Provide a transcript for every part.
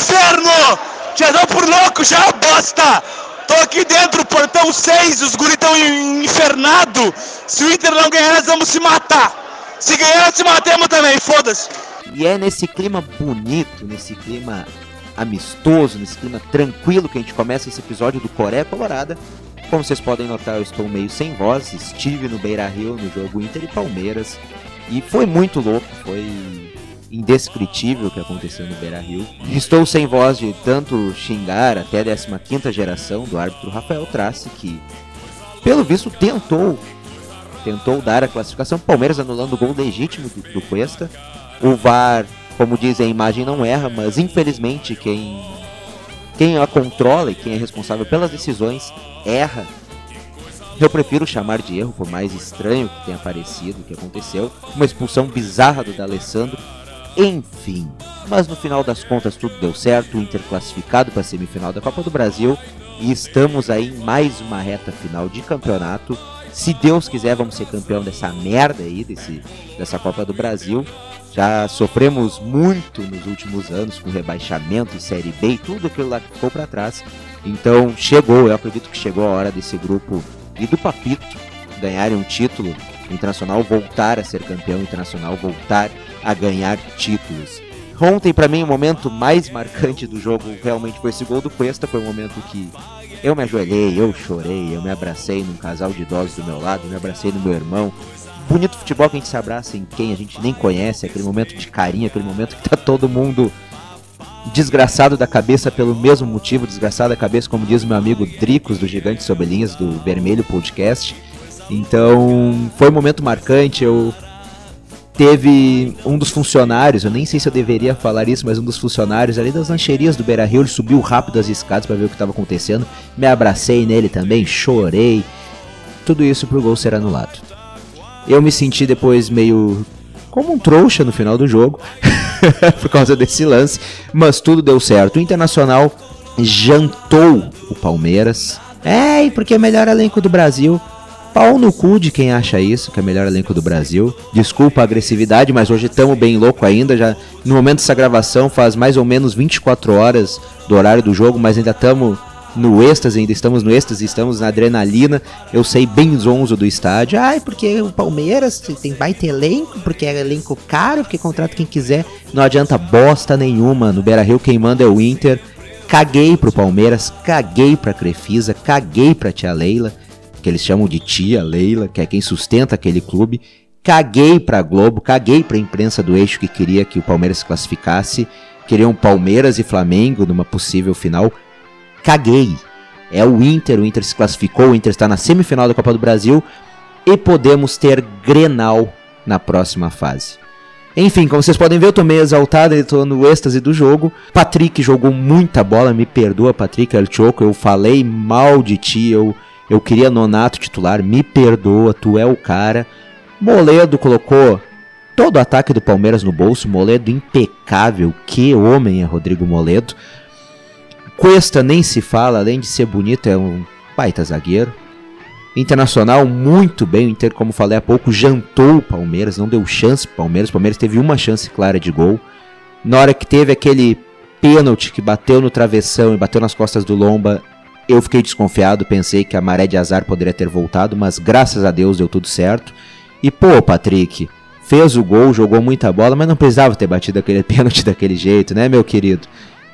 inferno! Já deu por louco, já, bosta! Tô aqui dentro, portão 6, os guris tão infernado. Se o Inter não ganhar, nós vamos se matar. Se ganhar, nós se matemos também, foda-se. E é nesse clima bonito, nesse clima amistoso, nesse clima tranquilo que a gente começa esse episódio do Coreia Colorada. Como vocês podem notar, eu estou meio sem voz. Estive no Beira Rio no jogo Inter e Palmeiras. E foi muito louco, foi indescritível que aconteceu no Beira Rio. Estou sem voz de tanto xingar até a 15 geração do árbitro Rafael Trace, que, pelo visto, tentou tentou dar a classificação. Palmeiras anulando o gol legítimo do, do Cuesta. O VAR, como dizem, a imagem não erra, mas infelizmente quem, quem a controla e quem é responsável pelas decisões erra. Eu prefiro chamar de erro, por mais estranho que tenha parecido, que aconteceu. Uma expulsão bizarra do D'Alessandro enfim. Mas no final das contas tudo deu certo, o Inter classificado para a semifinal da Copa do Brasil e estamos aí em mais uma reta final de campeonato. Se Deus quiser, vamos ser campeão dessa merda aí, desse, dessa Copa do Brasil. Já sofremos muito nos últimos anos com rebaixamento Série B e tudo aquilo lá que ficou para trás. Então chegou, eu acredito que chegou a hora desse grupo e do Papito ganharem um título internacional, voltar a ser campeão internacional, voltar a ganhar títulos. Ontem, para mim, o momento mais marcante do jogo realmente foi esse gol do Cuesta. Foi um momento que eu me ajoelhei, eu chorei, eu me abracei num casal de idosos do meu lado, me abracei no meu irmão. Bonito futebol que a gente se abraça em quem a gente nem conhece, aquele momento de carinho, aquele momento que tá todo mundo desgraçado da cabeça pelo mesmo motivo, desgraçado da cabeça, como diz meu amigo Dricos, do Gigante Sobelinhas, do Vermelho Podcast. Então, foi um momento marcante, eu teve um dos funcionários, eu nem sei se eu deveria falar isso, mas um dos funcionários ali das lancherias do Beira Rio, ele subiu rápido as escadas para ver o que estava acontecendo. Me abracei nele também, chorei. Tudo isso pro gol ser anulado. Eu me senti depois meio como um trouxa no final do jogo, por causa desse lance, mas tudo deu certo. O Internacional jantou o Palmeiras. É, porque é o melhor elenco do Brasil. Pau no cu de quem acha isso, que é o melhor elenco do Brasil. Desculpa a agressividade, mas hoje estamos bem louco ainda. Já no momento dessa gravação faz mais ou menos 24 horas do horário do jogo, mas ainda estamos no êxtase, ainda estamos no êxtase, estamos na adrenalina. Eu sei bem zonzo do estádio. Ai, porque o Palmeiras tem baita elenco, porque é elenco caro, porque contrata quem quiser. Não adianta bosta nenhuma. No Beira Rio quem manda é o Inter. Caguei pro Palmeiras, caguei pra Crefisa, caguei pra Tia Leila que eles chamam de tia Leila, que é quem sustenta aquele clube. Caguei pra Globo, caguei pra imprensa do eixo que queria que o Palmeiras se classificasse. Queriam Palmeiras e Flamengo numa possível final. Caguei. É o Inter, o Inter se classificou, o Inter está na semifinal da Copa do Brasil e podemos ter Grenal na próxima fase. Enfim, como vocês podem ver, eu tô meio exaltado, eu tô no êxtase do jogo. Patrick jogou muita bola, me perdoa, Patrick Choco, eu falei mal de ti, eu eu queria Nonato titular, me perdoa, tu é o cara. Moledo colocou todo o ataque do Palmeiras no bolso, Moledo impecável, que homem é Rodrigo Moledo. Cuesta nem se fala, além de ser bonito, é um baita zagueiro. Internacional muito bem, o Inter, como falei há pouco, jantou o Palmeiras, não deu chance pro Palmeiras. O Palmeiras teve uma chance clara de gol. Na hora que teve aquele pênalti que bateu no travessão e bateu nas costas do Lomba, eu fiquei desconfiado, pensei que a maré de azar poderia ter voltado, mas graças a Deus deu tudo certo. E pô, Patrick, fez o gol, jogou muita bola, mas não precisava ter batido aquele pênalti daquele jeito, né, meu querido?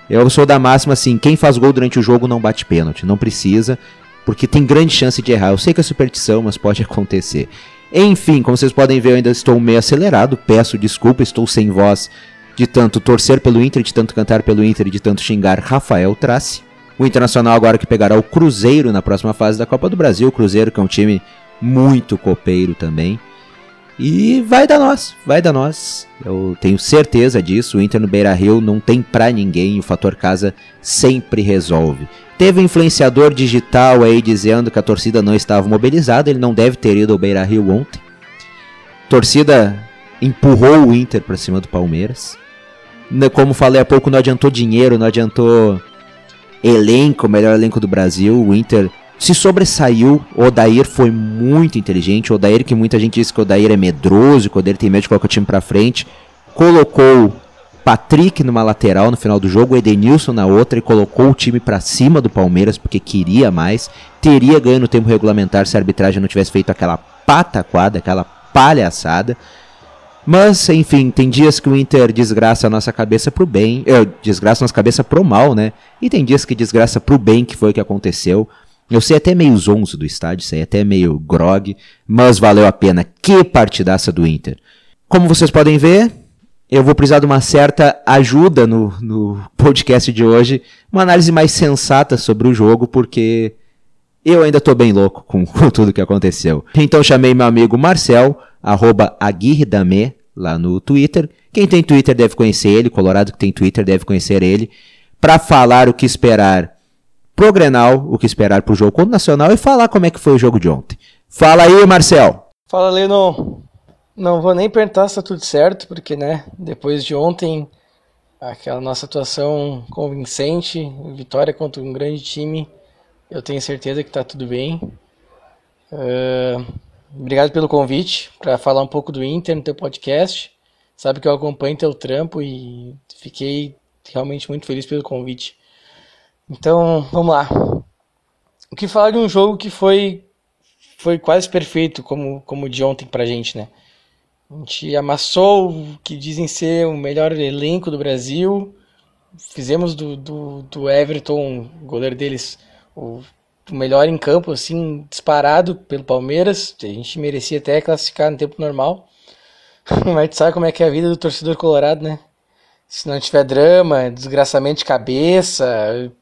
Eu sou da máxima assim, quem faz gol durante o jogo não bate pênalti, não precisa, porque tem grande chance de errar. Eu sei que é superstição, mas pode acontecer. Enfim, como vocês podem ver, eu ainda estou meio acelerado, peço desculpa, estou sem voz de tanto torcer pelo Inter, de tanto cantar pelo Inter de tanto xingar Rafael Trace. O Internacional agora que pegará o Cruzeiro na próxima fase da Copa do Brasil. O Cruzeiro que é um time muito copeiro também. E vai dar nós, vai dar nós. Eu tenho certeza disso. O Inter no Beira Rio não tem pra ninguém. O fator casa sempre resolve. Teve influenciador digital aí dizendo que a torcida não estava mobilizada. Ele não deve ter ido ao Beira Rio ontem. Torcida empurrou o Inter para cima do Palmeiras. Como falei há pouco, não adiantou dinheiro, não adiantou elenco, melhor elenco do Brasil. O Inter se sobressaiu. O Odair foi muito inteligente. O Odair, que muita gente diz que o Odair é medroso, que o Odair tem medo de colocar o time pra frente, colocou Patrick numa lateral no final do jogo, o Edenilson na outra e colocou o time para cima do Palmeiras porque queria mais. Teria ganho no tempo regulamentar se a arbitragem não tivesse feito aquela pataquada, aquela palhaçada. Mas, enfim, tem dias que o Inter desgraça a nossa cabeça pro bem, eh, desgraça a nossa cabeça pro mal, né? E tem dias que desgraça pro bem, que foi o que aconteceu. Eu sei até meio zonzo do estádio, sei até meio grog, mas valeu a pena. Que partidaça do Inter. Como vocês podem ver, eu vou precisar de uma certa ajuda no, no podcast de hoje, uma análise mais sensata sobre o jogo, porque eu ainda tô bem louco com, com tudo que aconteceu. Então chamei meu amigo Marcel, arroba Aguirre lá no Twitter. Quem tem Twitter deve conhecer ele, Colorado que tem Twitter deve conhecer ele, para falar o que esperar pro Grenal, o que esperar pro jogo contra o Nacional e falar como é que foi o jogo de ontem. Fala aí, Marcel. Fala, Leno. Não vou nem perguntar se tá tudo certo, porque, né, depois de ontem, aquela nossa atuação convincente, vitória contra um grande time, eu tenho certeza que tá tudo bem. Uh, obrigado pelo convite para falar um pouco do Inter no teu podcast. Sabe que eu acompanho teu trampo e fiquei realmente muito feliz pelo convite. Então, vamos lá. O que falar de um jogo que foi foi quase perfeito como como de ontem pra gente, né? A gente amassou o que dizem ser o melhor elenco do Brasil. Fizemos do, do, do Everton, goleiro deles, o, o melhor em campo, assim, disparado pelo Palmeiras. A gente merecia até classificar no tempo normal. Mas tu sabe como é que é a vida do torcedor colorado, né? Se não tiver drama, desgraçamento de cabeça,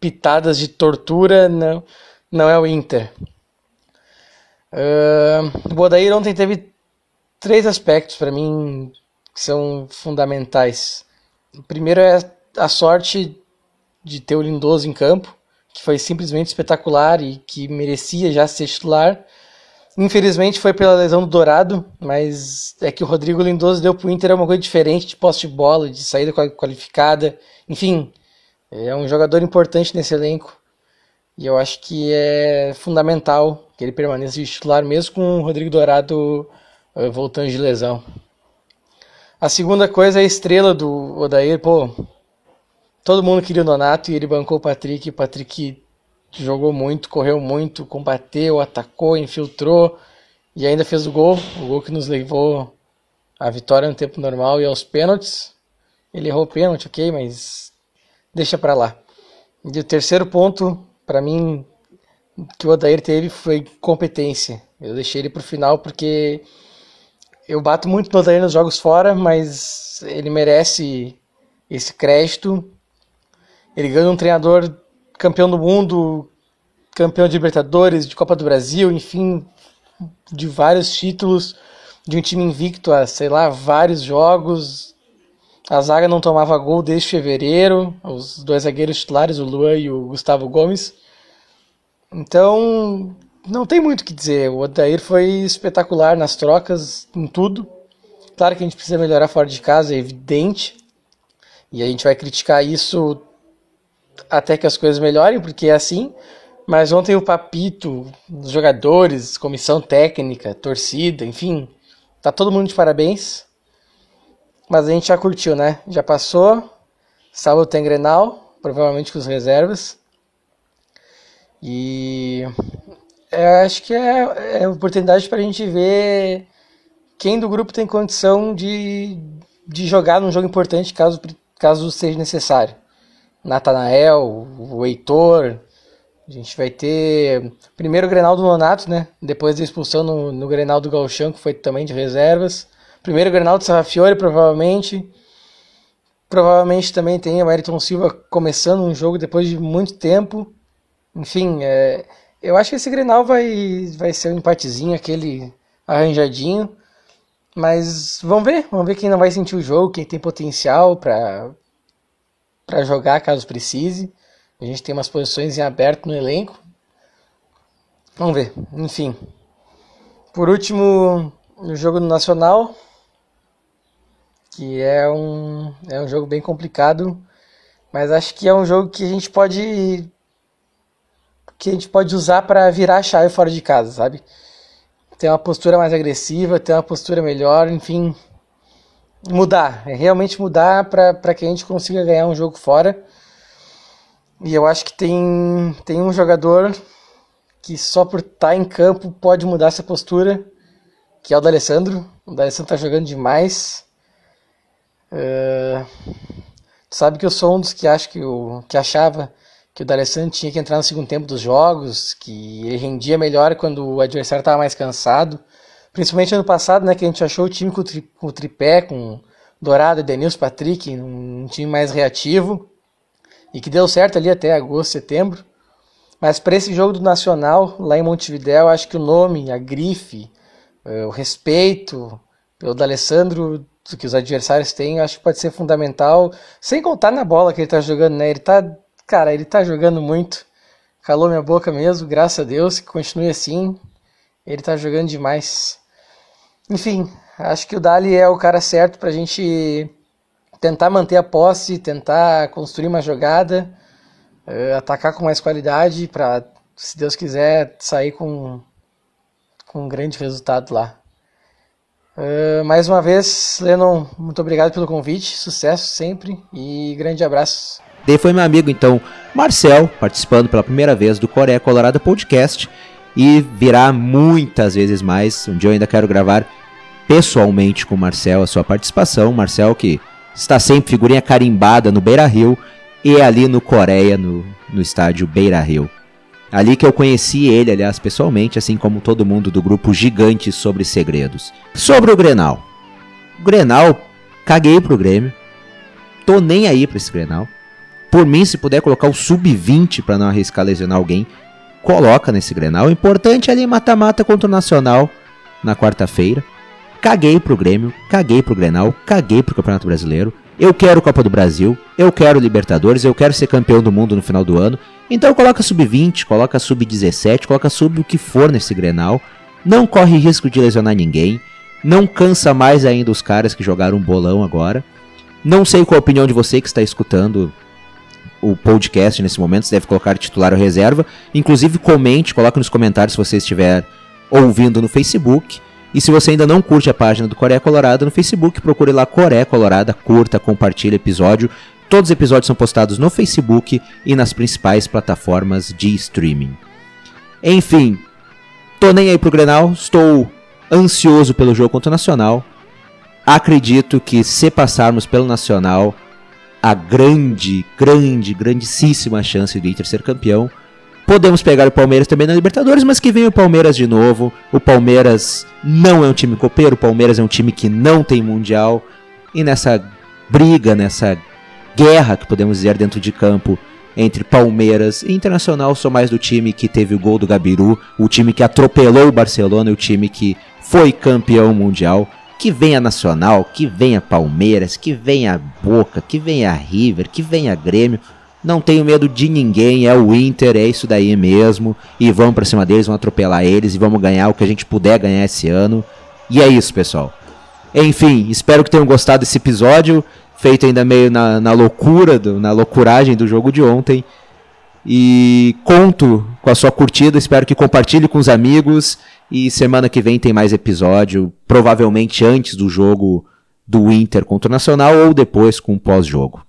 pitadas de tortura, não, não é o Inter. Uh, o Bodair ontem teve três aspectos para mim que são fundamentais. O primeiro é a sorte de ter o Lindoso em campo, que foi simplesmente espetacular e que merecia já ser titular. Infelizmente foi pela lesão do Dourado, mas é que o Rodrigo Lindoso deu pro Inter uma coisa diferente de posse de bola, de saída qualificada, enfim, é um jogador importante nesse elenco. E eu acho que é fundamental que ele permaneça titular mesmo com o Rodrigo Dourado voltando de lesão. A segunda coisa é a estrela do Odair, pô. Todo mundo queria o Nonato e ele bancou o Patrick. O Patrick jogou muito, correu muito, combateu, atacou, infiltrou e ainda fez o gol. O gol que nos levou à vitória no tempo normal e aos pênaltis. Ele errou o pênalti, ok, mas deixa pra lá. E o terceiro ponto, para mim, que o Odair teve foi competência. Eu deixei ele pro final porque eu bato muito no Odair nos jogos fora, mas ele merece esse crédito. Ele ganha um treinador campeão do mundo, campeão de Libertadores, de Copa do Brasil, enfim, de vários títulos, de um time invicto a, sei lá, vários jogos. A zaga não tomava gol desde fevereiro, os dois zagueiros titulares, o Luan e o Gustavo Gomes. Então, não tem muito o que dizer. O Odair foi espetacular nas trocas, em tudo. Claro que a gente precisa melhorar fora de casa, é evidente. E a gente vai criticar isso até que as coisas melhorem, porque é assim. Mas ontem o Papito, os jogadores, comissão técnica, torcida, enfim, tá todo mundo de parabéns. Mas a gente já curtiu, né? Já passou. Sábado tem Grenal, provavelmente com os reservas. E acho que é, é oportunidade para a gente ver quem do grupo tem condição de, de jogar num jogo importante caso, caso seja necessário. Natanael, o Heitor, a gente vai ter primeiro o Grenal do Nonato, né? Depois da expulsão no, no Grenal do Galchão, que foi também de reservas. Primeiro Grenal do Sarrafiore, provavelmente. Provavelmente também tem o Ayrton Silva começando um jogo depois de muito tempo. Enfim, é, eu acho que esse Grenal vai, vai ser um empatezinho, aquele arranjadinho. Mas vamos ver, vamos ver quem não vai sentir o jogo, quem tem potencial para para jogar caso precise. A gente tem umas posições em aberto no elenco. Vamos ver, enfim. Por último, o jogo no Nacional, que é um, é um jogo bem complicado, mas acho que é um jogo que a gente pode que a gente pode usar para virar a chave fora de casa, sabe? Ter uma postura mais agressiva, ter uma postura melhor, enfim. Mudar, é realmente mudar para que a gente consiga ganhar um jogo fora. E eu acho que tem, tem um jogador que só por estar tá em campo pode mudar essa postura, que é o D'Alessandro. O D'Alessandro tá jogando demais. Uh, sabe que eu sou um dos que acho que, o, que achava que o D'Alessandro tinha que entrar no segundo tempo dos jogos, que ele rendia melhor quando o adversário estava mais cansado. Principalmente ano passado, né, que a gente achou o time com o, tri, com o tripé, com Dourado, Denilson, Patrick, um time mais reativo e que deu certo ali até agosto, setembro. Mas para esse jogo do Nacional, lá em Montevidéu, acho que o nome, a grife, eh, o respeito pelo D'Alessandro que os adversários têm, acho que pode ser fundamental. Sem contar na bola que ele tá jogando, né? Ele tá, cara, ele tá jogando muito. Calou minha boca mesmo, graças a Deus, que continue assim. Ele tá jogando demais. Enfim, acho que o Dali é o cara certo pra gente tentar manter a posse, tentar construir uma jogada, uh, atacar com mais qualidade para, se Deus quiser, sair com, com um grande resultado lá. Uh, mais uma vez, Lennon, muito obrigado pelo convite, sucesso sempre e grande abraço. Daí foi meu amigo, então, Marcel, participando pela primeira vez do Coreia Colorado Podcast e virá muitas vezes mais. Um dia eu ainda quero gravar pessoalmente com o Marcel a sua participação. Marcel que está sempre figurinha carimbada no Beira Rio e ali no Coreia, no, no estádio Beira Rio. Ali que eu conheci ele, aliás, pessoalmente, assim como todo mundo do grupo Gigante sobre Segredos. Sobre o Grenal. O Grenal, caguei pro Grêmio. Tô nem aí pra esse Grenal. Por mim, se puder colocar o sub-20 para não arriscar lesionar alguém, coloca nesse Grenal. O importante é ali mata-mata contra o Nacional na quarta-feira. Caguei pro Grêmio, caguei pro Grenal, caguei pro Campeonato Brasileiro. Eu quero Copa do Brasil, eu quero Libertadores, eu quero ser campeão do mundo no final do ano. Então coloca sub-20, coloca sub-17, coloca sub o que for nesse Grenal. Não corre risco de lesionar ninguém. Não cansa mais ainda os caras que jogaram bolão agora. Não sei qual a opinião de você que está escutando o podcast nesse momento, você deve colocar titular ou reserva. Inclusive comente, coloque nos comentários se você estiver ouvindo no Facebook. E se você ainda não curte a página do Coreia Colorado no Facebook, procure lá Coreia Colorada, curta, compartilhe episódio. Todos os episódios são postados no Facebook e nas principais plataformas de streaming. Enfim, tô nem aí pro Grenal, estou ansioso pelo jogo contra o Nacional. Acredito que se passarmos pelo Nacional, a grande, grande, grandíssima chance do Inter ser campeão. Podemos pegar o Palmeiras também na Libertadores, mas que venha o Palmeiras de novo. O Palmeiras não é um time copeiro, o Palmeiras é um time que não tem mundial. E nessa briga, nessa guerra que podemos dizer dentro de campo entre Palmeiras e Internacional, sou mais do time que teve o gol do Gabiru, o time que atropelou o Barcelona, o time que foi campeão mundial. Que venha Nacional, que venha Palmeiras, que venha Boca, que venha River, que venha Grêmio. Não tenho medo de ninguém, é o Inter, é isso daí mesmo. E vamos pra cima deles, vamos atropelar eles e vamos ganhar o que a gente puder ganhar esse ano. E é isso, pessoal. Enfim, espero que tenham gostado desse episódio, feito ainda meio na, na loucura, do, na loucuragem do jogo de ontem. E conto com a sua curtida, espero que compartilhe com os amigos. E semana que vem tem mais episódio, provavelmente antes do jogo do Inter contra o Nacional ou depois com o pós-jogo.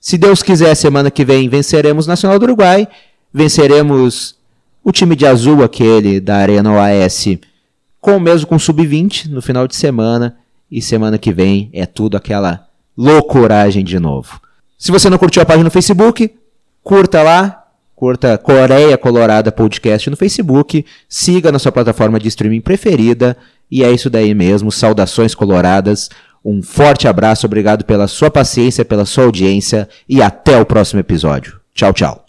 Se Deus quiser, semana que vem venceremos o Nacional do Uruguai, venceremos o time de azul, aquele da Arena OAS, com mesmo com sub-20 no final de semana. E semana que vem é tudo aquela loucuragem de novo. Se você não curtiu a página no Facebook, curta lá, curta Coreia Colorada Podcast no Facebook, siga na sua plataforma de streaming preferida. E é isso daí mesmo. Saudações coloradas. Um forte abraço, obrigado pela sua paciência, pela sua audiência e até o próximo episódio. Tchau, tchau.